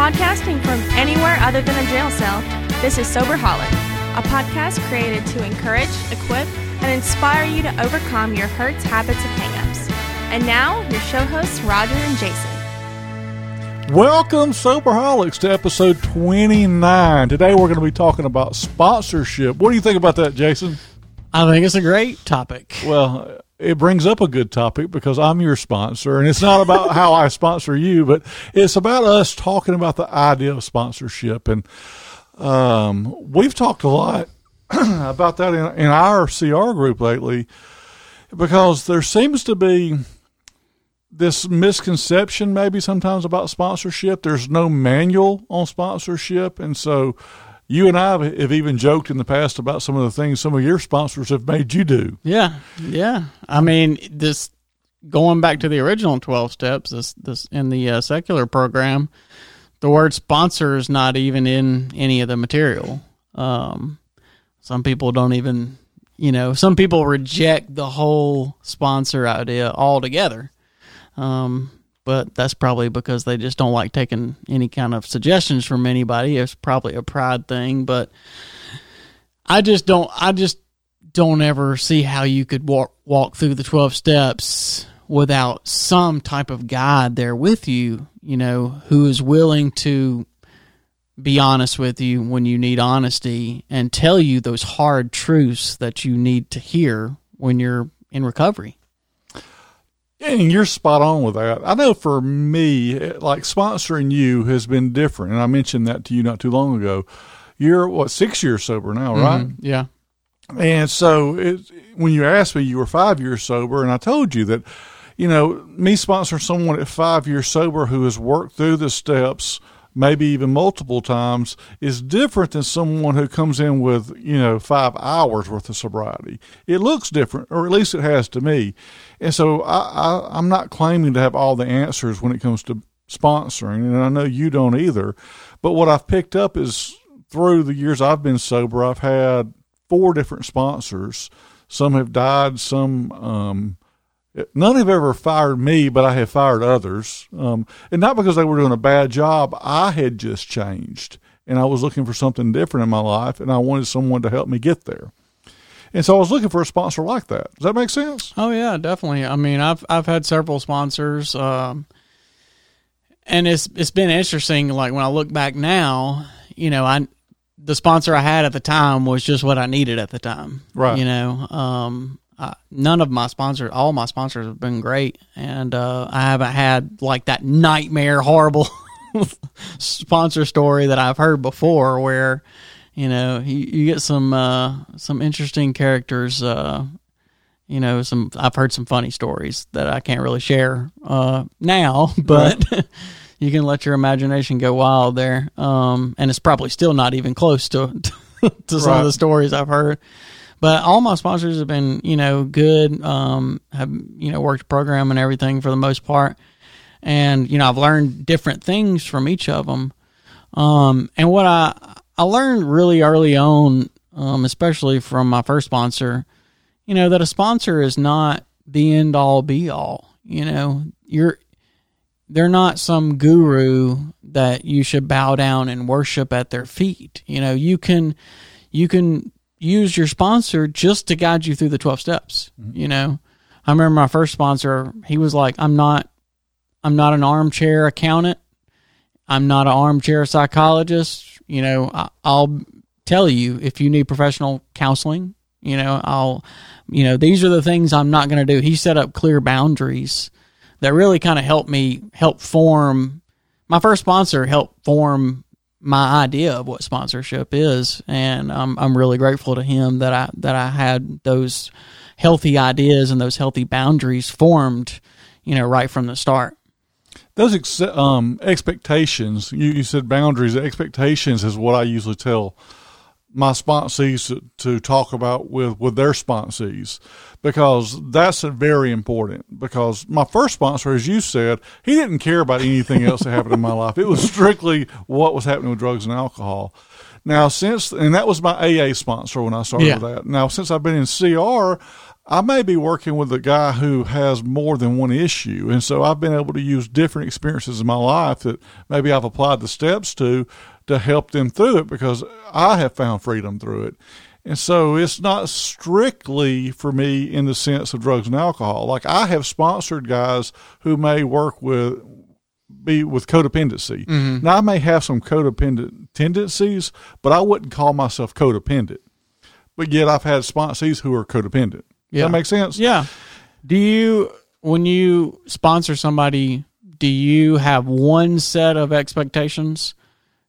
Podcasting from anywhere other than a jail cell, this is Sober Soberholic, a podcast created to encourage, equip, and inspire you to overcome your hurts, habits, and hangups. And now, your show hosts, Roger and Jason. Welcome, Soberholics, to episode 29. Today we're going to be talking about sponsorship. What do you think about that, Jason? I think it's a great topic. Well, it brings up a good topic because I'm your sponsor, and it's not about how I sponsor you, but it's about us talking about the idea of sponsorship. And um, we've talked a lot about that in, in our CR group lately because there seems to be this misconception maybe sometimes about sponsorship. There's no manual on sponsorship, and so you and I have even joked in the past about some of the things some of your sponsors have made you do. Yeah, yeah. I mean, this going back to the original twelve steps. This this in the uh, secular program, the word sponsor is not even in any of the material. Um, some people don't even, you know, some people reject the whole sponsor idea altogether. Um, but that's probably because they just don't like taking any kind of suggestions from anybody. It's probably a pride thing, but I just don't. I just don't ever see how you could walk walk through the twelve steps without some type of guide there with you. You know, who is willing to be honest with you when you need honesty and tell you those hard truths that you need to hear when you're in recovery. And you're spot on with that. I know for me, like sponsoring you has been different. And I mentioned that to you not too long ago. You're, what, six years sober now, right? Mm-hmm. Yeah. And so it, when you asked me, you were five years sober. And I told you that, you know, me sponsoring someone at five years sober who has worked through the steps – maybe even multiple times, is different than someone who comes in with, you know, five hours worth of sobriety. It looks different, or at least it has to me. And so I, I, I'm not claiming to have all the answers when it comes to sponsoring, and I know you don't either. But what I've picked up is through the years I've been sober, I've had four different sponsors. Some have died, some um, None have ever fired me, but I have fired others. Um, and not because they were doing a bad job. I had just changed and I was looking for something different in my life and I wanted someone to help me get there. And so I was looking for a sponsor like that. Does that make sense? Oh yeah, definitely. I mean, I've I've had several sponsors, um, and it's it's been interesting. Like when I look back now, you know, I the sponsor I had at the time was just what I needed at the time. Right. You know, um, uh, none of my sponsors, all my sponsors have been great, and uh, I haven't had like that nightmare, horrible sponsor story that I've heard before, where you know you, you get some uh, some interesting characters. Uh, you know, some I've heard some funny stories that I can't really share uh, now, but. Right. you can let your imagination go wild there, um, and it's probably still not even close to to some right. of the stories I've heard. But all my sponsors have been, you know, good. Um, have you know worked program and everything for the most part, and you know I've learned different things from each of them. Um, and what I I learned really early on, um, especially from my first sponsor, you know, that a sponsor is not the end all be all. You know, you're they're not some guru that you should bow down and worship at their feet. You know, you can you can use your sponsor just to guide you through the 12 steps mm-hmm. you know? I remember my first sponsor he was like i'm not i'm not an armchair accountant. I'm not an armchair psychologist. You know I, i'll tell you if you need professional counseling you know i'll you know these are the things i'm not going to do. He set up clear boundaries that really kind of helped me help form my first sponsor helped form my idea of what sponsorship is, and I'm I'm really grateful to him that I that I had those healthy ideas and those healthy boundaries formed, you know, right from the start. Those ex- um, expectations, you, you said boundaries. Expectations is what I usually tell my sponsees to, to talk about with, with their sponsees because that's very important. Because my first sponsor, as you said, he didn't care about anything else that happened in my life. It was strictly what was happening with drugs and alcohol. Now, since and that was my AA sponsor when I started Yeah. that. Now, since I've been in CR, I may be working with a guy who has more than one issue, and so I've been able to use different experiences in my life that maybe I've applied the steps to to help them through it because I have found freedom through it. And so it's not strictly for me in the sense of drugs and alcohol. Like I have sponsored guys who may work with be with codependency. Mm-hmm. Now I may have some codependent tendencies, but I wouldn't call myself codependent. But yet I've had sponsees who are codependent. Does Yeah. that make sense? Yeah. Do you when you sponsor somebody, do you have one set of expectations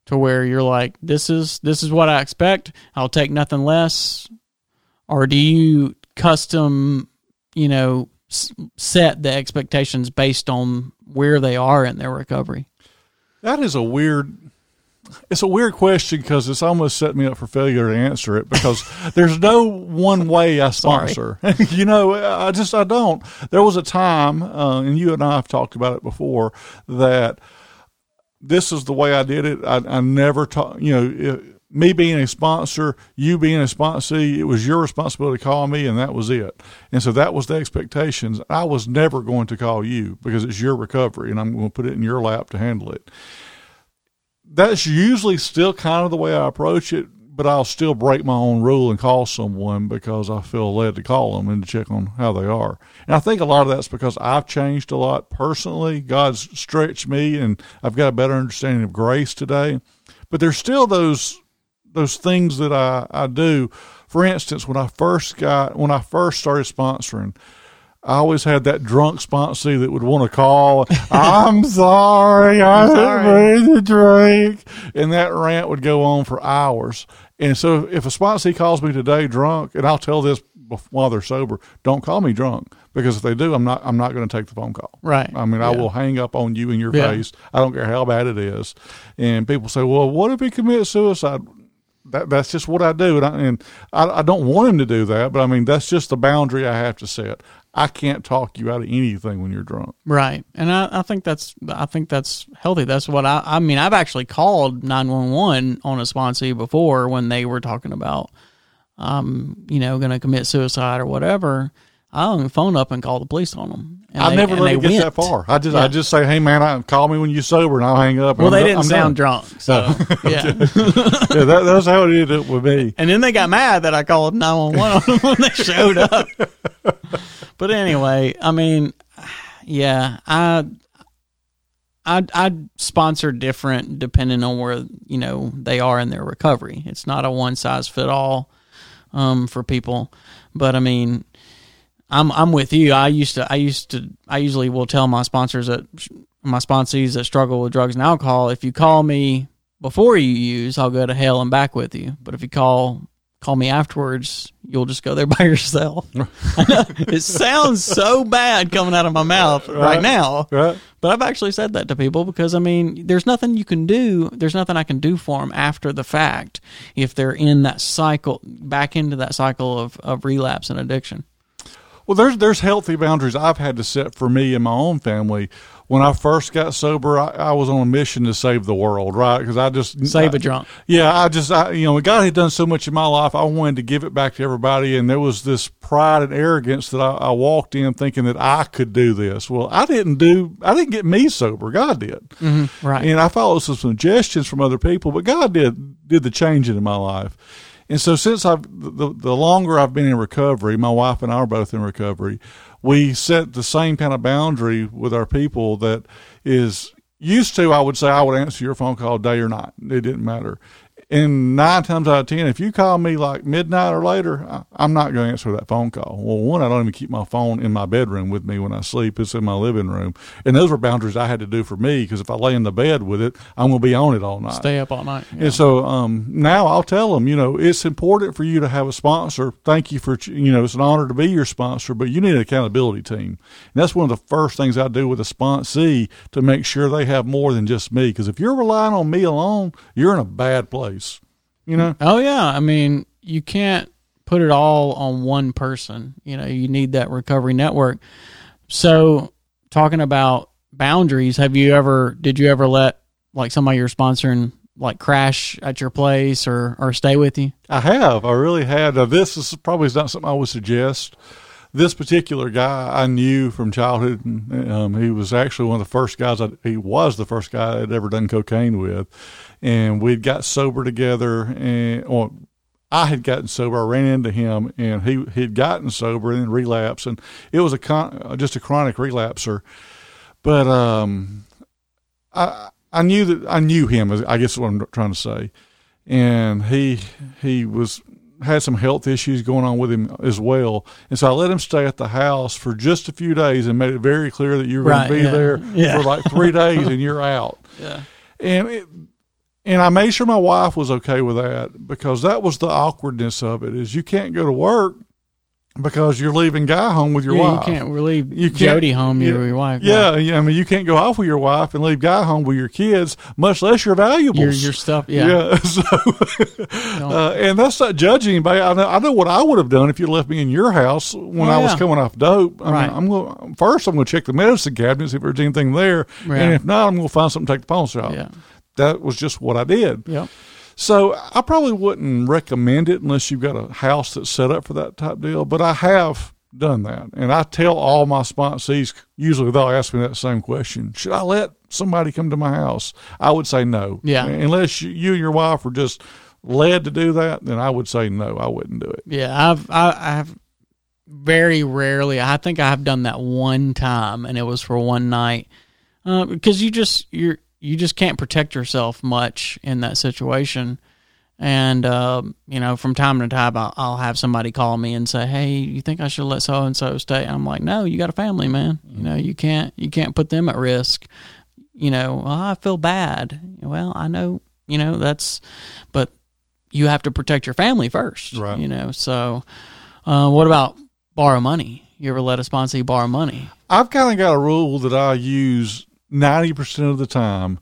to where you're like, this is this is what I expect. I'll take nothing less, or do you custom, you know, s- set the expectations based on where they are in their recovery? That is a weird. It's a weird question because it's almost set me up for failure to answer it because there's no one way I sponsor. you know, I just I don't. There was a time, uh, and you and I have talked about it before that this is the way I did it. I, I never taught. You know, it, me being a sponsor, you being a sponsee, it was your responsibility to call me, and that was it. And so that was the expectations. I was never going to call you because it's your recovery, and I'm going to put it in your lap to handle it that's usually still kind of the way I approach it, but I'll still break my own rule and call someone because I feel led to call them and to check on how they are. And I think a lot of that's because I've changed a lot personally. God's stretched me and I've got a better understanding of grace today. But there's still those those things that I, I do. For instance, when I first got when I first started sponsoring, I always had that drunk sponsee that would want to call. I'm sorry, I sorry." didn't mean to drink, and that rant would go on for hours. And so, if a sponsee calls me today drunk, and I'll tell this while they're sober, don't call me drunk because if they do, I'm not I'm not going to take the phone call. Right. I mean, I will hang up on you in your Yeah. face. I don't care how bad it is. And people say, "Well, what if he commits suicide?" That that's just what I do, and I, and I, I don't want him to do that. But I mean, that's just the boundary I have to set. I can't talk you out of anything when you're drunk. Right, and I, I think that's I think that's healthy. That's what I I mean. I've actually called nine one one on a sponsee before when they were talking about, um, you know, going to commit suicide or whatever. I hung the phone up and called the police on them. And I they- never let it get went. that far. I just Yeah. I just say, "Hey man, I, call me when you're sober," and I'll hang up. Well, they I'm- didn't I'm sound done. drunk, so yeah. yeah, that, that's how it ended up with me. And then they got mad that I called 911 on them when they showed up. but anyway, I mean, yeah, I I I sponsor different depending on where, you know, they are in their recovery. It's not a one size fit all um for people. But I mean, I'm I'm with you. I used to I used to I usually will tell my sponsors that my sponsees that struggle with drugs and alcohol, if you call me before you use, I'll go to hell and back with you. But if you call call me afterwards, you'll just go there by yourself. It sounds so bad coming out of my mouth right, Right. now. Right? But I've actually said that to people because I mean, there's nothing you can do. There's nothing I can do for them after the fact if they're in that cycle, back into that cycle of, of relapse and addiction. Well, there's there's healthy boundaries I've had to set for me and my own family. When I first got sober, I, I was on a mission to save the world, right? Because I just Save I- a drunk. Yeah, I just, I, you know, God had done so much in my life. I wanted to give it back to everybody, and there was this pride and arrogance that I, I walked in thinking that I could do this. Well, I didn't do, I didn't get me sober. God did, mm-hmm, Right. and I followed some suggestions from other people, but God did did the changing in my life. And so, since I've the, the longer I've been in recovery, my wife and I are both in recovery. We set the same kind of boundary with our people that is used to. I would say I would answer your phone call day or night. It didn't matter. And nine times out of ten, if you call me like midnight or later, I, I'm not going to answer that phone call. Well, one, I don't even keep my phone in my bedroom with me when I sleep. It's in my living room, and those were boundaries I had to do for me because if I lay in the bed with it, I'm going to be on it all night. Stay up all night. Yeah. And so um, now I'll tell them, you know, it's important for you to have a sponsor. Thank you for, you know, it's an honor to be your sponsor, but you need an accountability team. And that's one of the first things I do with a sponsee to make sure they have more than just me. Because if you're relying on me alone, you're in a bad place. You know, Oh yeah, I mean, you can't put it all on one person. You know, you need that recovery network. So, talking about boundaries, have you ever did you ever let like somebody you're sponsoring like crash at your place or or stay with you? I have. I really had. Now, this is probably not something I would suggest. This particular guy I knew from childhood. and, Um, he was actually one of the first guys. I, he was the first guy I'd ever done cocaine with, and we'd got sober together. And well, I had gotten sober. I ran into him, and he he'd gotten sober and then relapsed, and it was a con, just a chronic relapser. But um, I I knew that I knew him. I guess is what I'm trying to say, and he he was had some health issues going on with him as well, and so I let him stay at the house for just a few days and made it very clear that you're Right, going to be yeah, there yeah. for like three days and you're out. Yeah. And it, and I made sure my wife was okay with that because that was the awkwardness of it is you can't go to work because you're leaving guy home with your Yeah, wife. you can't leave You can't- Jody home. yeah, you your wife. Yeah, yeah, I mean, you can't go off with your wife and leave guy home with your kids, much less your valuables. your your stuff. Yeah. Yeah, so, uh, and that's not judging anybody. I know, I know what I would have done if you left me in your house when Oh, I was coming off dope. I Right. mean, I'm going first. I'm going to check the medicine cabinet see if there's anything there, Yeah. and if not, I'm going to find something to take the pawn shop. Yeah. That was just what I did. Yep. So I probably wouldn't recommend it unless you've got a house that's set up for that type deal. But I have done that, and I tell all my sponsees. Usually they'll ask me that same question: Should I let somebody come to my house? I would say no. Yeah. Unless you, you and your wife were just led to do that, then I would say no. I wouldn't do it. Yeah, I've I, I've very rarely. I think I have done that one time, and it was for one night uh, because you just you're you just can't protect yourself much in that situation. And um, you know, from time to time, I'll, I'll have somebody call me and say, "Hey, you think I should let so and so stay?" And I'm like, "No, you got a family, man. You know, you can't you can't put them at risk." You know, I feel bad. Well, I know, you know, that's, but you have to protect your family first. Right. You know, so uh, what about borrow money? You ever let a sponsee borrow money? I've kind of got a rule that I use 90% of the time,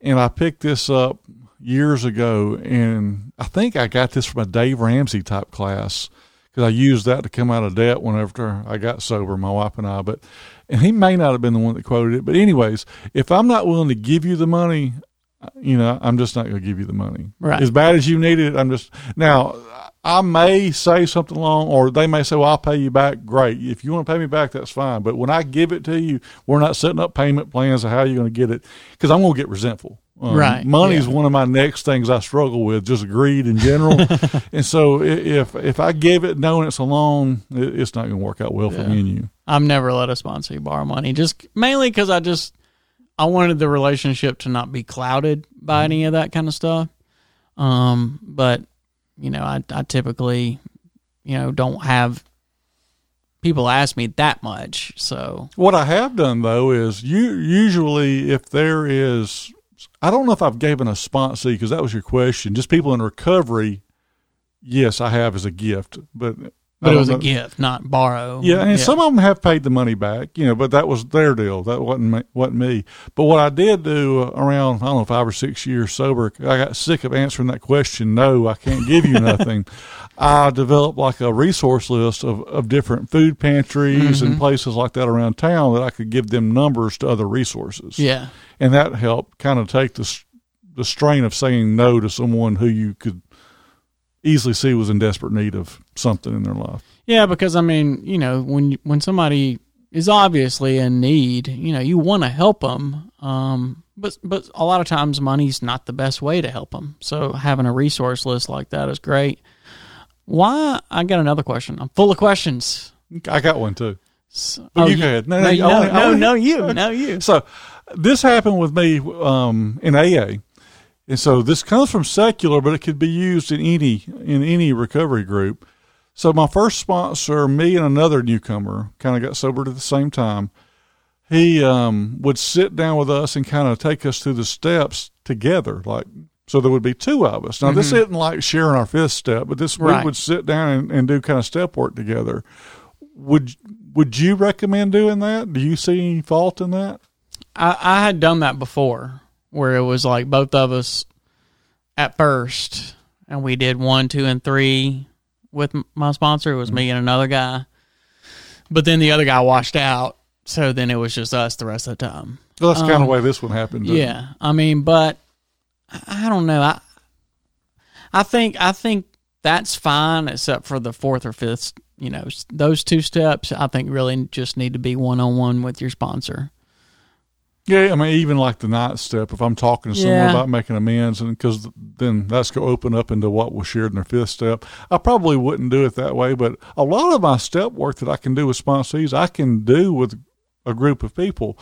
and I picked this up years ago, and I think I got this from a Dave Ramsey type class because I used that to come out of debt whenever I got sober, my wife and I. But and he may not have been the one that quoted it, but anyways, if I'm not willing to give you the money, uh, you know, I'm just not going to give you the money. Right. As bad as you need it, I'm just now. I may say something along, or they may say, "Well, I'll pay you back." Great, if you want to pay me back, that's fine. But when I give it to you, we're not setting up payment plans of how you're going to get it, because I'm going to get resentful. Um, Right, Money is yeah. one of my next things I struggle with, just greed in general. and so, if if I give it knowing it's a loan, it's not going to work out well for me and you. I've never let a sponsor borrow money, just mainly because I just I wanted the relationship to not be clouded by any of that kind of stuff. Um, but you know, I I typically you know don't have people ask me that much, so What I have done though is you usually if there is I don't know if I've given a sponsee because that was your question. Just people in recovery, yes, I have as a gift, but but it was a gift, not borrow. Yeah, and some of them have paid the money back, you know, but that was their deal. That wasn't me, wasn't me. But what I did do around I don't know five or six years sober, I got sick of answering that question. No, I can't give you nothing. I developed like a resource list of, of different food pantries Mm-hmm. and places like that around town that I could give them numbers to other resources. yeah, and that helped kind of take the the strain of saying no to someone who you could easily see was in desperate need of something in their life. Yeah, because I mean, you know, when you- when somebody is obviously in need, you know, you want to help them. Um, but but a lot of times, money's not the best way to help them. So having a resource list like that is great. Why? I got another question. I'm full of questions. I got one too. So, oh, you go ahead. No, No, no, no, I no, wanna- I no, you, no, you. So this happened with me um, in AA, and so this comes from secular, but it could be used in any in any recovery group. So my first sponsor, me and another newcomer, kind of got sobered at the same time. He um, would sit down with us and kind of take us through the steps together, like so there would be two of us. Now this isn't like sharing our fifth step, but this Right. we would sit down and, and do kind of step work together. Would would you recommend doing that? Do you see any fault in that? I, I had done that before, where it was like both of us at first, and we did one, two, and three with my sponsor. It was me and another guy, but then the other guy washed out, so then it was just us the rest of the time. Well, that's kind of Um, the way this one happened. didn't it? Yeah, I mean, but I don't know. I I think I think that's fine, except for the fourth or fifth. You know, those two steps. I think really just need to be one on one with your sponsor. Yeah, I mean, even like the ninth step, if I'm talking to someone Yeah. about making amends, and because then that's going to open up into what was shared in their fifth step, I probably wouldn't do it that way. But a lot of my step work that I can do with sponsees, I can do with a group of people.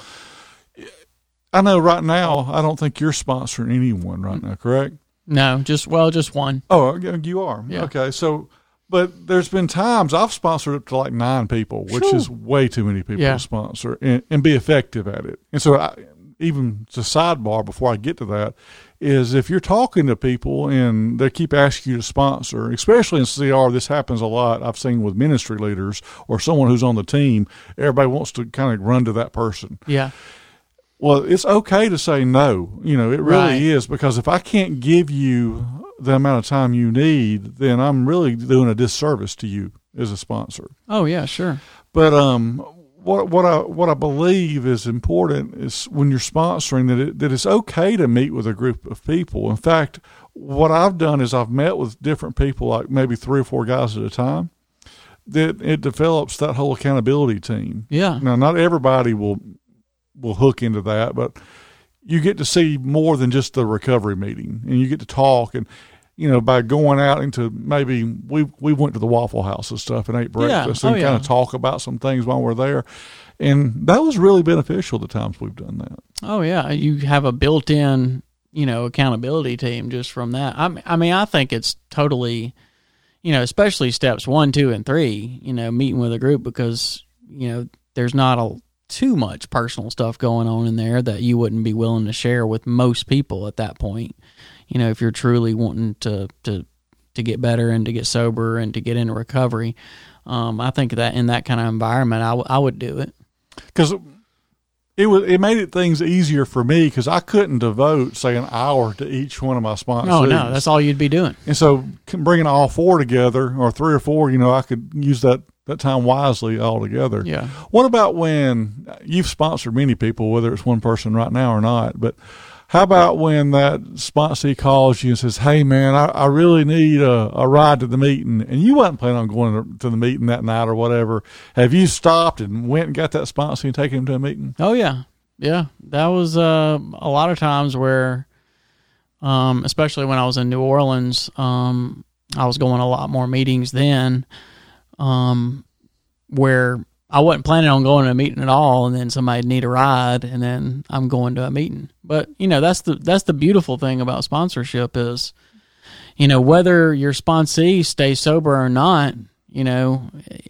I know right now, I don't think you're sponsoring anyone right mm. now, correct? No, just well, just one. Oh, you are. Yeah. Okay. So, but there's been times I've sponsored up to like nine people, which Sure. is way too many people Yeah. to sponsor and, and be effective at it. And so, I, even to sidebar before I get to that, is if you're talking to people and they keep asking you to sponsor, especially in CR, this happens a lot. I've seen with ministry leaders or someone who's on the team, everybody wants to kind of run to that person. Yeah, Well, it's okay to say no. You know, it really Right. is because if I can't give you the amount of time you need, then I'm really doing a disservice to you as a sponsor. Oh yeah, sure. But um, what what I what I believe is important is when you're sponsoring that it, that it's okay to meet with a group of people. In fact, what I've done is I've met with different people, like maybe three or four guys at a time. That it develops that whole accountability team. Yeah, Now, not everybody will will hook into that, but you get to see more than just the recovery meeting, and you get to talk and. You know, by going out into maybe we we went to the Waffle House and stuff and ate breakfast Oh, and yeah. kind of talk about some things while we're there, and that was really beneficial the times we've done that. Oh yeah, you have a built-in, you know, accountability team just from that. I mean, I think it's totally, you know, especially steps one, two, and three. You know, meeting with a group because you know there's not a too much personal stuff going on in there that you wouldn't be willing to share with most people at that point. You know, if you're truly wanting to to to get better and to get sober and to get into recovery, um, I think that in that kind of environment, I, w- I would do it. because it was it made it things easier for me because I couldn't devote say an hour to each one of my sponsors. Oh no, that's all you'd be doing. And so bringing all four together, or three or four, you know, I could use that, that time wisely all together. Yeah. What about when you've sponsored many people, whether it's one person right now or not, but how about when that sponsee calls you and says, Hey man, I, I really need a, a ride to the meeting and you wasn't planning on going to, the meeting that night or whatever. Have you stopped and went and got that sponsee and taken him to a meeting? Oh yeah, yeah. That was uh, a lot of times where, um, especially when I was in New Orleans, um, I was going a lot more meetings then, um, where I wasn't planning on going to a meeting at all, and then somebody need a ride, and then I'm going to a meeting. But you know, that's the that's the beautiful thing about sponsorship is, you know, whether your sponsee stays sober or not. You know,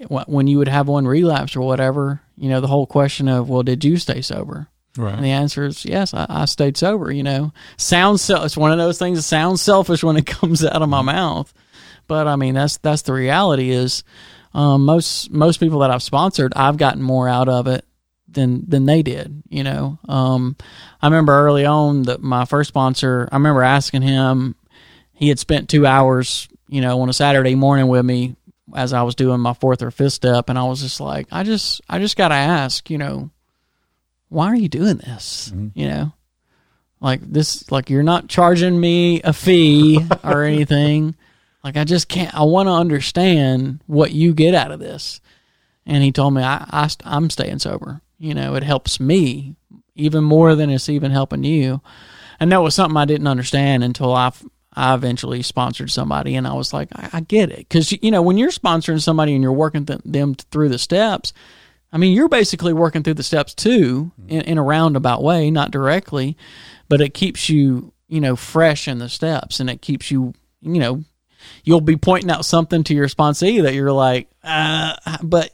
when you would have one relapse or whatever, you know, the whole question of, well, did you stay sober? Right. And the answer is yes, I, I stayed sober. You know, sounds so, it's one of those things that sounds selfish when it comes out of my mouth, but I mean that's that's the reality. Is um, most most people that I've sponsored, I've gotten more out of it than than they did. You know, um, I remember early on that my first sponsor, I remember asking him, he had spent two hours, you know, on a Saturday morning with me as I was doing my fourth or fifth step, and I was just like, I just I just got to ask, you know why are you doing this? You know, like this, like you're not charging me a fee or anything. Like I just can't. I want to understand what you get out of this. And he told me I, I I'm staying sober. You know, it helps me even more than it's even helping you. And that was something I didn't understand until I I eventually sponsored somebody, and I was like, I, I get it, because you know when you're sponsoring somebody and you're working th- them through the steps, I mean, you're basically working through the steps too mm-hmm. in, in a roundabout way, not directly, but it keeps you, you know, fresh in the steps and it keeps you, you know, you'll be pointing out something to your sponsee that you're like, uh, but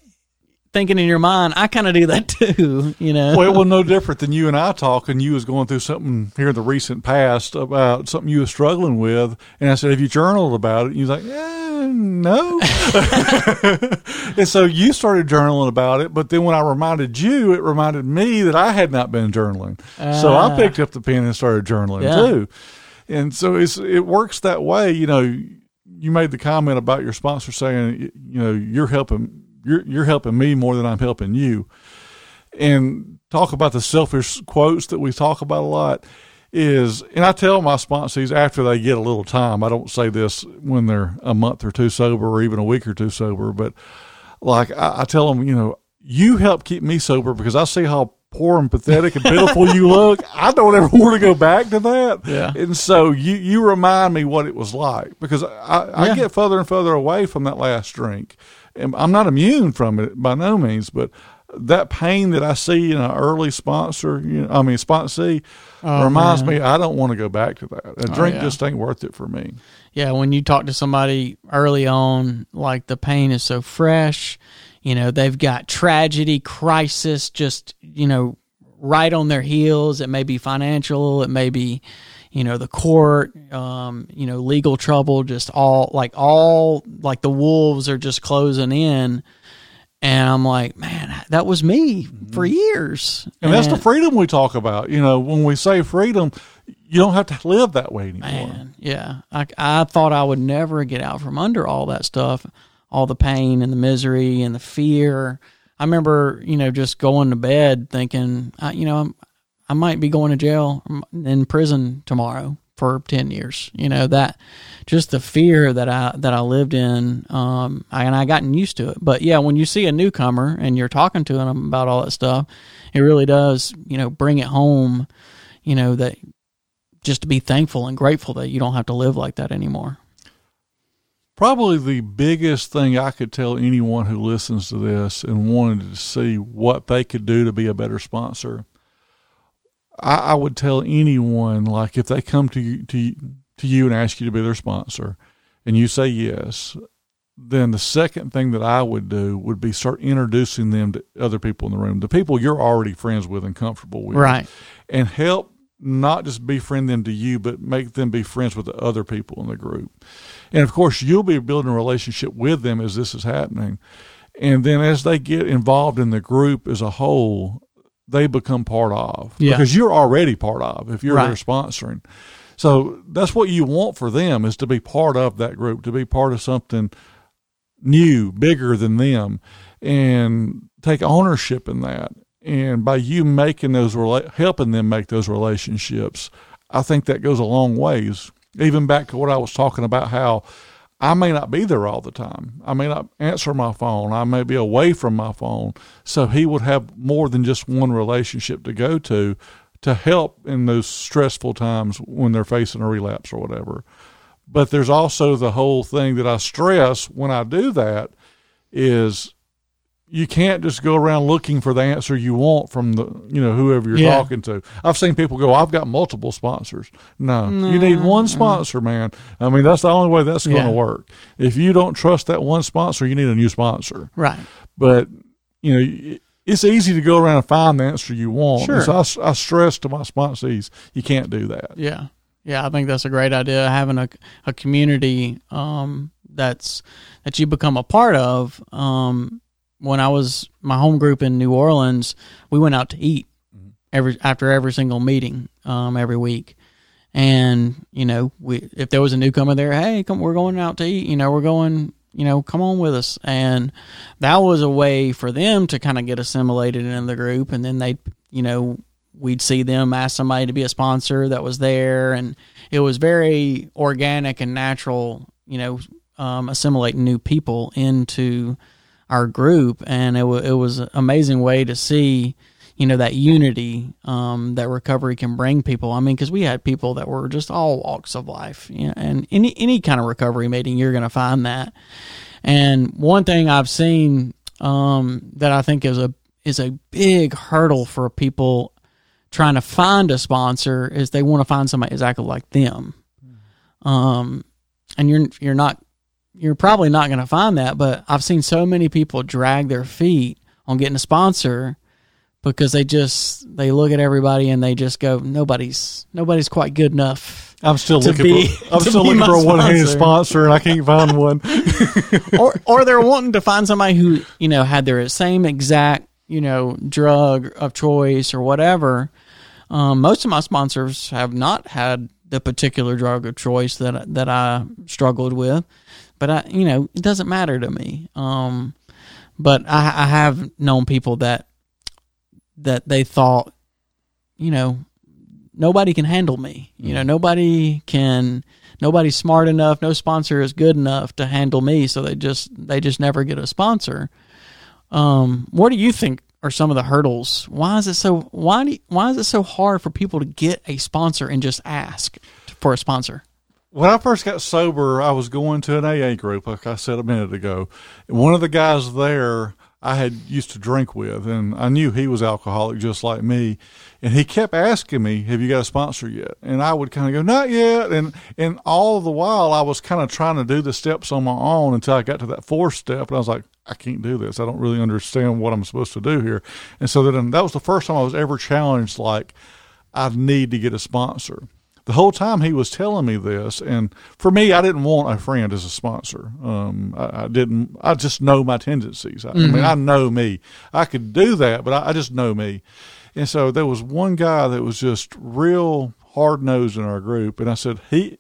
thinking in your mind, I kind of do that too, you know? well, it was no different than you and I talking. You was going through something here in the recent past about something you was struggling with, and I said, "Have you journaled about it?" And you was like, eh, "No." and so you started journaling about it, but then when I reminded you, it reminded me that I had not been journaling. so I Ah. picked up the pen and started journaling Yeah. too. And so it's it works that way. You know, you made the comment about your sponsor saying, you know, you're helping you're you're helping me more than I'm helping you and talk about the selfish quotes that we talk about a lot. is, and I tell my sponsees after they get a little time. I don't say this when they're a month or two sober or even a week or two sober, but like I, I tell them, you know, you help keep me sober because I see how poor and pathetic and pitiful you look. I don't ever want to go back to that. Yeah. And so you, you remind me what it was like because I, I Yeah. get further and further away from that last drink. And I'm not immune from it by no means, but that pain that I see in an early sponsor, you know, I mean, sponsee, Oh, reminds man. me I don't want to go back to that. A oh, drink yeah. just ain't worth it for me. Yeah, when you talk to somebody early on, like the pain is so fresh, you know, they've got tragedy, crisis, just, you know, right on their heels. It may be financial, it may be, you know, the court, um, you know, legal trouble, just all like all like the wolves are just closing in. And I'm like, man, that was me for years. And that's the freedom we talk about. You know, when we say freedom, you don't have to live that way anymore. Man, yeah. I, I thought I would never get out from under all that stuff, all the pain and the misery and the fear. I remember, you know, just going to bed thinking, I, you know, I'm, I might be going to jail in prison tomorrow for 10 years. You know, that just the fear that I that I lived in um I, and I gotten used to it. But yeah, when you see a newcomer and you're talking to them about all that stuff, it really does, you know, bring it home, you know, that just to be thankful and grateful that you don't have to live like that anymore. Probably the biggest thing I could tell anyone who listens to this and wanted to see what they could do to be a better sponsor. I, I would tell anyone like if they come to you, to to you and ask you to be their sponsor, and you say yes, then the second thing that I would do would be start introducing them to other people in the room, the people you're already friends with and comfortable with, Right. and help not just befriend them to you, but make them be friends with the other people in the group. And of course, you'll be building a relationship with them as this is happening. And then as they get involved in the group as a whole, they become part of Yeah. because you're already part of if you're Right. there sponsoring. So that's what you want for them is to be part of that group, to be part of something new, bigger than them, and take ownership in that. And by you making those, rela- helping them make those relationships, I think that goes a long ways. Even back to what I was talking about, how I may not be there all the time. I may not answer my phone. I may be away from my phone. So he would have more than just one relationship to go to to help in those stressful times when they're facing a relapse or whatever. But there's also the whole thing that I stress when I do that is you can't just go around looking for the answer you want from the you know whoever you're Yeah. talking to. I've seen people go, "I've got multiple sponsors." No, you need one sponsor, man. I mean, that's the only way that's going to work. If you don't trust that one sponsor, you need a new sponsor. Right. But you know, it's easy to go around and find the answer you want. Sure. So I I, stress to my sponsees, you can't do that. Yeah. Yeah, I think that's a great idea having a a community um that's that you become a part of. Um when I was my home group in New Orleans, we went out to eat every after every single meeting um every week. And, you know, we if there was a newcomer there, hey, come we're going out to eat, you know, we're going you know, come on with us. And that was a way for them to kind of get assimilated in the group. And then they, you know, we'd see them ask somebody to be a sponsor that was there. And it was very organic and natural, you know, um, assimilating new people into our group. And it, wa it was an amazing way to see, you know, that unity um, that recovery can bring people. I mean, because we had people that were just all walks of life, you know, and any any kind of recovery meeting, you're going to find that. And one thing I've seen um, that I think is a is a big hurdle for people trying to find a sponsor is they want to find somebody exactly like them. Um, and you're you're not you're probably not going to find that, but I've seen so many people drag their feet on getting a sponsor because they just they look at everybody and they just go nobody's nobody's quite good enough I'm still To looking be- for I'm still looking for a one handed sponsor. sponsor and I can't find one. or or they're wanting to find somebody who you know had their same exact you know drug of choice or whatever. Um, most of my sponsors have not had the particular drug of choice that that I struggled with, but I you know it doesn't matter to me. Um, but I, I have known people that that they thought you know nobody can handle me. You know, nobody can. Nobody's smart enough. No sponsor is good enough to handle me. So they just they just never get a sponsor. Um, what do you think are some of the hurdles? Why is it so why do, why is it so hard for people to get a sponsor and just ask for a sponsor? When I first got sober, I was going to an AA group, like I said a minute ago. One of the guys there I had used to drink with, and I knew he was alcoholic just like me. And he kept asking me, "Have you got a sponsor yet?" And I would kind of go, "Not yet." And and all the while, I was kind of trying to do the steps on my own until I got to that fourth step, and I was like, "I can't do this. I don't really understand what I'm supposed to do here." And so then that was the first time I was ever challenged, like, "I need to get a sponsor." The whole time he was telling me this, and for me, I didn't want a friend as a sponsor. Um, I, I, didn't. I just know my tendencies. I, mm-hmm. I, mean, I know me. I could do that, but I, I, just know me. And so there was one guy that was just real hard nosed in our group, and I said, he,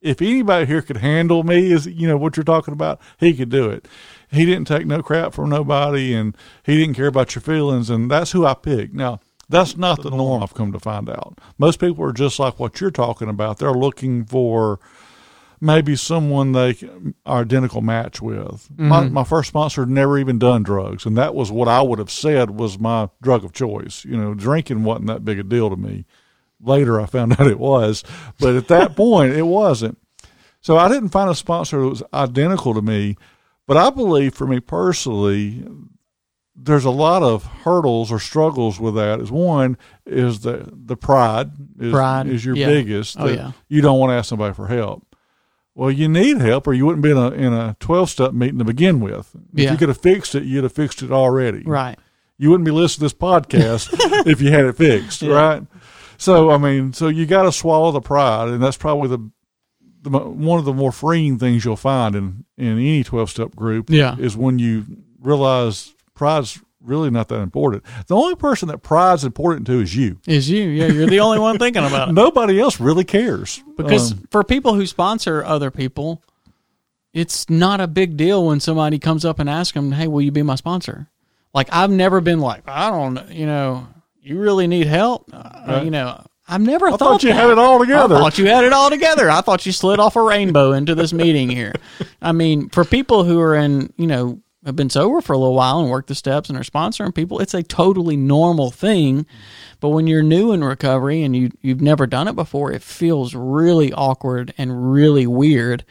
if anybody here could handle me, is you know what you're talking about, he could do it. He didn't take no crap from nobody, and he didn't care about your feelings, and that's who I picked. Now that's not the norm, I've come to find out. Most people are just like what you're talking about. They're looking for maybe someone they are identical match with. Mm-hmm. My, my first sponsor had never even done drugs, and that was what I would have said was my drug of choice. You know, drinking wasn't that big a deal to me. Later, I found out it was, but at that point, it wasn't. So I didn't find a sponsor that was identical to me. But I believe, for me personally, there's a lot of hurdles or struggles with that. Is one is the the pride is, pride is your yeah. biggest. Oh yeah. You don't want to ask somebody for help. Well, you need help, or you wouldn't be in a in a twelve step meeting to begin with. If yeah. you could have fixed it, you'd have fixed it already. Right. You wouldn't be listening to this podcast if you had it fixed. Yeah. Right. So I mean, so you got to swallow the pride, and that's probably the the, one of the more freeing things you'll find in, in any 12 step group yeah. is when you realize pride's really not that important. The only person that pride's important to is you. Is you. Yeah, you're the only one thinking about it. Nobody else really cares. Because um, for people who sponsor other people, it's not a big deal when somebody comes up and asks them, "Hey, will you be my sponsor?" Like I've never been like, "I don't, you know, you really need help." Uh, right. You know, I've never I thought, thought you that. had it all together. I thought you had it all together. I thought you slid off a rainbow into this meeting here. I mean, for people who are in, you know, have been sober for a little while and worked the steps and are sponsoring people, it's a totally normal thing. But when you're new in recovery and you you've never done it before, it feels really awkward and really weird.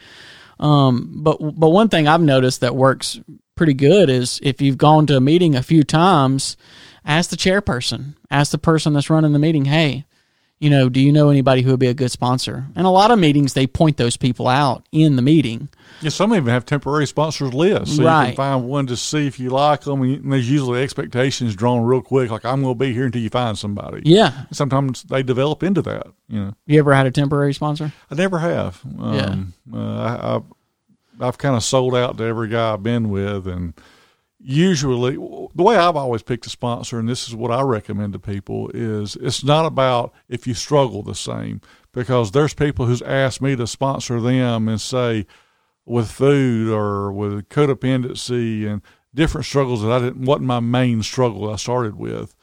Um, but but one thing I've noticed that works pretty good is if you've gone to a meeting a few times, ask the chairperson, ask the person that's running the meeting, hey, you know, do you know anybody who would be a good sponsor? And a lot of meetings, they point those people out in the meeting. Yeah, some even have temporary sponsors lists, so right. you can find one to see if you like them. And there's usually expectations drawn real quick, like I'm going to be here until you find somebody. Yeah. Sometimes they develop into that. You know. You ever had a temporary sponsor? I never have. Um, yeah. Uh, I, I, I've kind of sold out to every guy I've been with, and usually the way I've always picked a sponsor, and this is what I recommend to people, is it's not about if you struggle the same because there's people who's asked me to sponsor them and say with food or with codependency and different struggles that I didn't wasn't my main struggle I started with.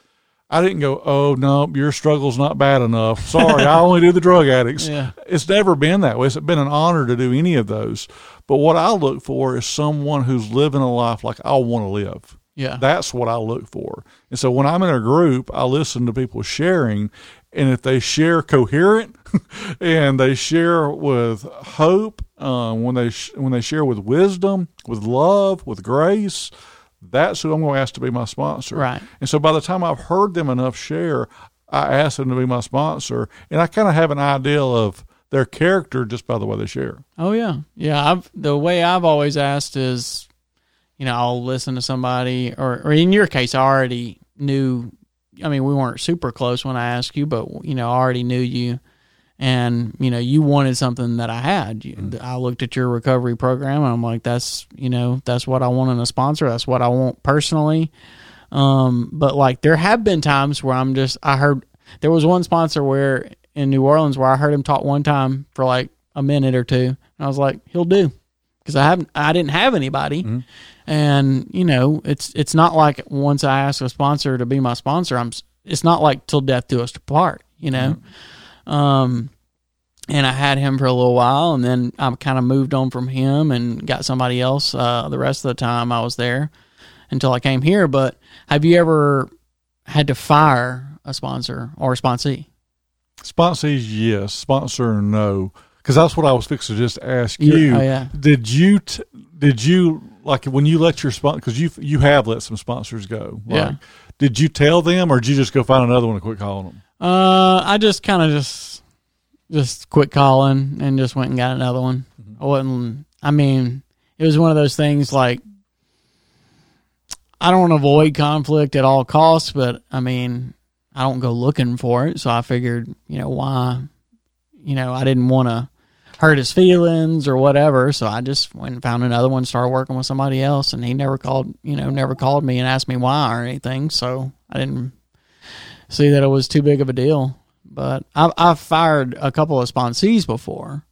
I didn't go, oh no, your struggle's not bad enough. Sorry, I only do the drug addicts. Yeah. It's never been that way. It's been an honor to do any of those. But what I look for is someone who's living a life like I want to live. Yeah. That's what I look for. And so when I'm in a group, I listen to people sharing, and if they share coherent and they share with hope, uh, when they sh- when they share with wisdom, with love, with grace, that's who I'm going to ask to be my sponsor. Right. And so by the time I've heard them enough share, I ask them to be my sponsor, and I kind of have an idea of their character just by the way they share. Oh yeah, yeah. I've the way I've always asked is, you know, I'll listen to somebody, or or in your case, I already knew. I mean, we weren't super close when I asked you, but you know, I already knew you and you know you wanted something that I had. You, mm. I looked at your recovery program and I'm like, that's you know that's what I want in a sponsor. That's what I want personally. Um, but like there have been times where I'm just I heard there was one sponsor where in New Orleans where I heard him talk one time for like a minute or two, and I was like, he'll do because I haven't I didn't have anybody. Mm-hmm. And you know, it's it's not like once I ask a sponsor to be my sponsor, I'm. It's not like till death do us part. You know, mm-hmm Um, and I had him for a little while, and then I kind of moved on from him and got somebody else. Uh, the rest of the time I was there until I came here. But have you ever had to fire a sponsor or a sponsee? Sponsees, yes. Sponsor, no. Because that's what I was fixing to just ask You- you. oh, yeah. Did you? T- did you like when you let your sponsor? Because you you have let some sponsors go. Like, Yeah. Did you tell them, or did you just go find another one and quit calling them? Uh, I just kind of just just quit calling and just went and got another one. I wasn't. I mean, it was one of those things like I don't want to avoid conflict at all costs, but I mean, I don't go looking for it. So I figured, you know, why, you know, I didn't want to hurt his feelings or whatever. So I just went and found another one, started working with somebody else, and he never called, you know, never called me and asked me why or anything. So I didn't see that it was too big of a deal. But I've, I've fired a couple of sponsees before,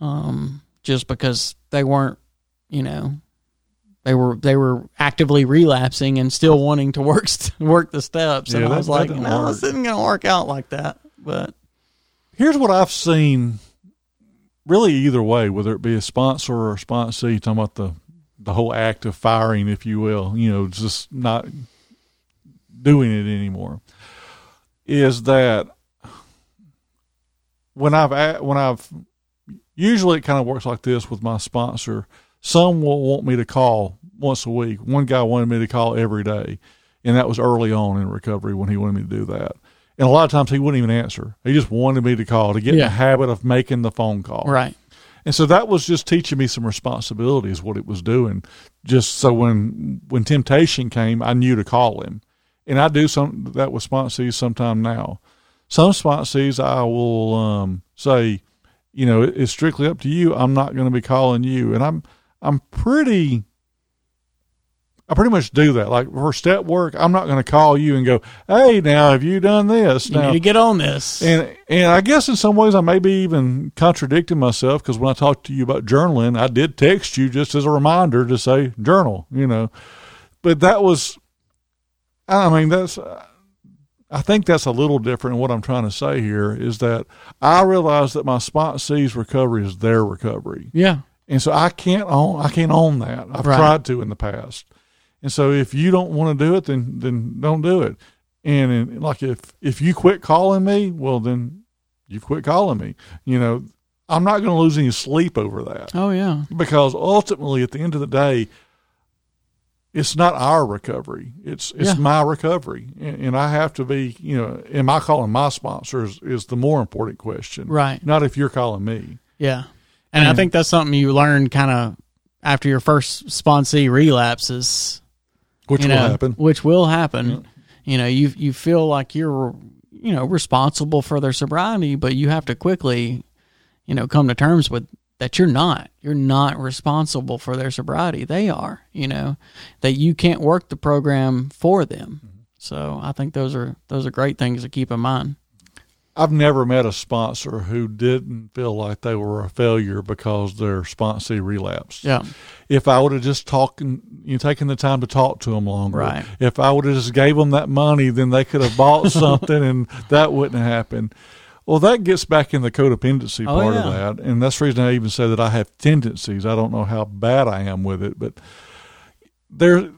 um, just because they weren't, you know, they were they were actively relapsing and still wanting to work work the steps, and Yeah, I was like, no, work. this isn't going to work out like that. But Here's what I've seen. Really, either way, whether it be a sponsor or a sponsee, talking about the the whole act of firing, if you will, you know, just not doing it anymore, is that when I've when I've usually it kind of works like this with my sponsor. Some will want me to call once a week. One guy wanted me to call every day, and that was early on in recovery when he wanted me to do that. And a lot of times he wouldn't even answer. He just wanted me to call to get in the habit of making the phone call. right, And so that was just teaching me some responsibility is what it was doing. Just so when when temptation came, I knew to call him. And I do some that with sponsees sometime now. Some sponsees I will um, say, you know, it- it's strictly up to you. I'm not going to be calling you. And I'm I'm pretty I pretty much do that. Like for step work, I'm not going to call you and go, "Hey, now have you done this?" you now, need to get on this. and and I guess in some ways I may be even contradicting myself because when I talked to you about journaling, I did text you just as a reminder to say journal, you know. But that was, I mean, that's. I think that's a little different. What I'm trying to say here is that I realize that my spot sponsee's recovery is their recovery, yeah, and so I can't own. I can't own that. I've Right. tried to in the past, and so if you don't want to do it, then then don't do it. And, and like if if you quit calling me, well then you quit calling me. You know, I'm not going to lose any sleep over that oh yeah, because ultimately, at the end of the day, it's not our recovery. It's it's Yeah. my recovery, and, and I have to be. You know, am I calling my sponsors is the more important question, Right. Not if you're calling me. yeah. And I think that's something you learn kind of after your first sponsee relapses. Which will know, happen. Which will happen. You know, you you feel like you're you know responsible for their sobriety, but you have to quickly, you know, come to terms with that you're not. You're not responsible for their sobriety. They are. You know, that you can't work the program for them. Mm-hmm. So I think those are those are great things to keep in mind. I've never met a sponsor who didn't feel like they were a failure because their sponsee relapsed. Yeah. If I would have just talked, you know, taken the time to talk to them longer, Right. if I would have just gave them that money, then they could have bought something, and that wouldn't have happened. Well, that gets back in the codependency Oh, part yeah. of that, and that's the reason I even say that I have tendencies. I don't know how bad I am with it, but there.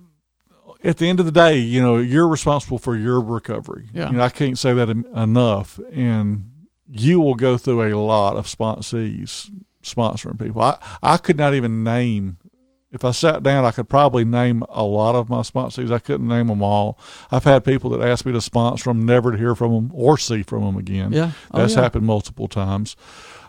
At the end of the day, you know, you're responsible for your recovery. Yeah. You know, I can't say that enough. And you will go through a lot of sponsees sponsoring people. I, I could not even name, if I sat down, I could probably name a lot of my sponsors. I couldn't name them all. I've had people that asked me to sponsor them, never to hear from them or see from them again. Yeah. Oh, That's yeah. happened multiple times.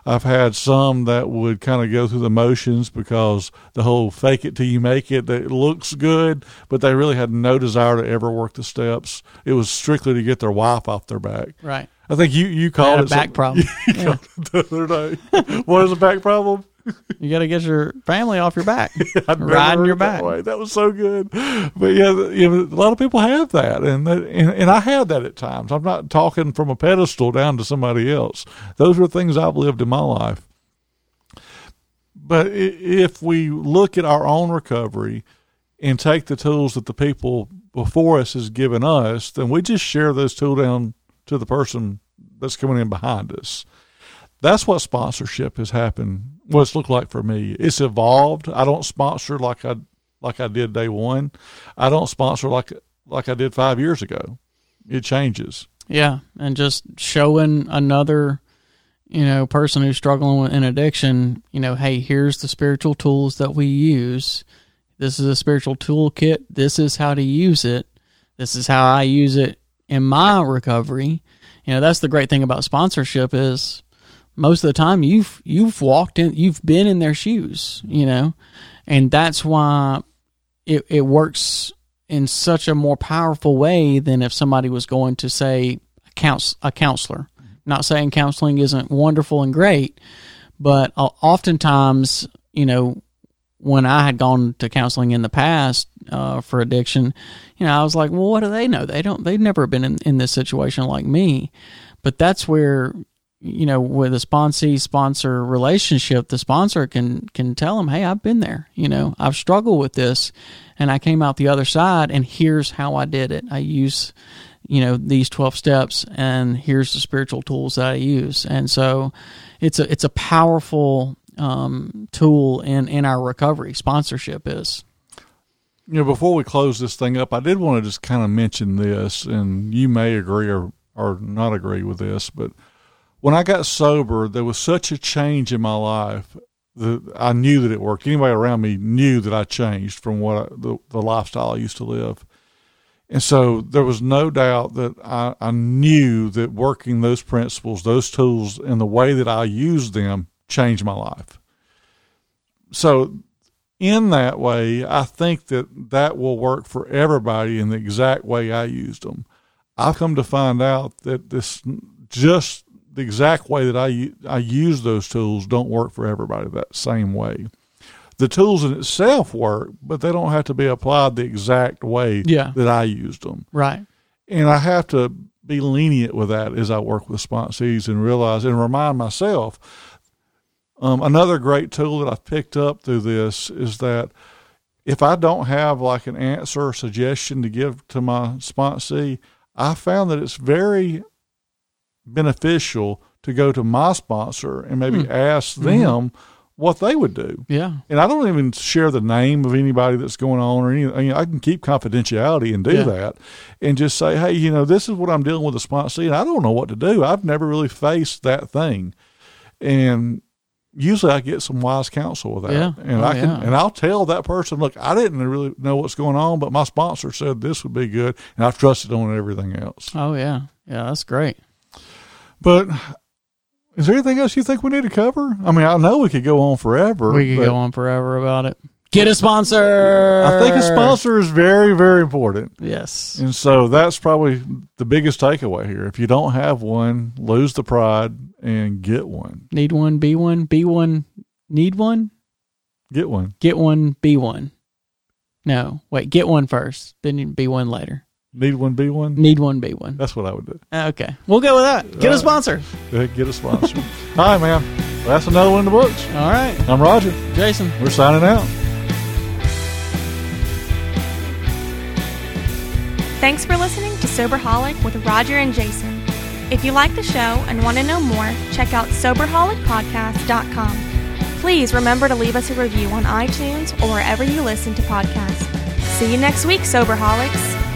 I've had some that would kind of go through the motions because the whole fake it till you make it, that it looks good, but they really had no desire to ever work the steps. It was strictly to get their wife off their back. Right. I think you, you I called had a it back problem. You Yeah. called it the other day. what is a back problem? You got to get your family off your back, riding your that back. way. That was so good. But yeah, you know, a lot of people have that, and, that, and and I had that at times. I'm not talking from a pedestal down to somebody else. Those are things I've lived in my life. But if we look at our own recovery and take the tools that the people before us has given us, then we just share those tools down to the person that's coming in behind us. That's what sponsorship has happened. What it's looked like for me. It's evolved. I don't sponsor like I like I did day one. I don't sponsor like like I did five years ago. It changes. Yeah, and just showing another, you know, person who's struggling with an addiction, you know, hey, here's the spiritual tools that we use. This is a spiritual toolkit. This is how to use it. This is how I use it in my recovery. You know, that's the great thing about sponsorship is most of the time you've you've walked in you've been in their shoes, you know. And that's why it it works in such a more powerful way than if somebody was going to say a, counsel, a counselor. Not saying counseling isn't wonderful and great, but uh, oftentimes, you know, when I had gone to counseling in the past uh, for addiction, you know, I was like, well, what do they know? They don't. They've never been in, in this situation like me. But that's where you know, with a sponsee sponsor relationship, the sponsor can can tell them, "Hey, I've been there. You know, I've struggled with this, and I came out the other side, and here's how I did it. I use, you know, these twelve steps, and here's the spiritual tools that I use. And so, it's a it's a powerful um, tool in in our recovery. Sponsorship is. You know, before we close this thing up, I did want to just kind of mention this, and you may agree or or not agree with this, but when I got sober, there was such a change in my life that I knew that it worked. Anybody around me knew that I changed from what I, the, the lifestyle I used to live. And so there was no doubt that I, I knew that working those principles, those tools, and the way that I used them changed my life. So, in that way, I think that that will work for everybody in the exact way I used them. I've come to find out that this just the exact way that I, I use those tools don't work for everybody that same way. The tools in itself work, but they don't have to be applied the exact way Yeah. that I used them. Right. And I have to be lenient with that as I work with sponsees and realize and remind myself. Um, another great tool that I've picked up through this is that if I don't have like an answer or suggestion to give to my sponsee, I found that it's very beneficial to go to my sponsor and maybe mm-hmm. ask mm-hmm. them what they would do. Yeah. And I don't even share the name of anybody that's going on or anything. I, mean, I can keep confidentiality and do Yeah. that and just say, hey, you know, this is what I'm dealing with a sponsor and I don't know what to do. I've never really faced that thing. And usually I get some wise counsel with that. Yeah. And Oh, I can yeah. and I'll tell that person, look, I didn't really know what's going on, but my sponsor said this would be good and I've trusted on everything else. Oh yeah. Yeah, that's great. But is there anything else you think we need to cover? I mean, I know we could go on forever. We could go on forever about it. Get a sponsor. I think a sponsor is very, very important. Yes. And so that's probably the biggest takeaway here. If you don't have one, lose the pride and get one. Need one, be one, be one, need one, Get one. get one, be one. No, wait, get one first, then you be one later. Need one, be one. Need one, be one. That's what I would do. Uh, okay, we'll go with that. Get a sponsor. Go ahead, Get a sponsor. All right, man. Well, that's another one in the books. All right, I'm Roger. Jason. We're signing out. Thanks for listening to Soberholic with Roger and Jason. If you like the show and want to know more, check out SoberholicPodcast.com. Please remember to leave us a review on iTunes or wherever you listen to podcasts. See you next week, Soberholics.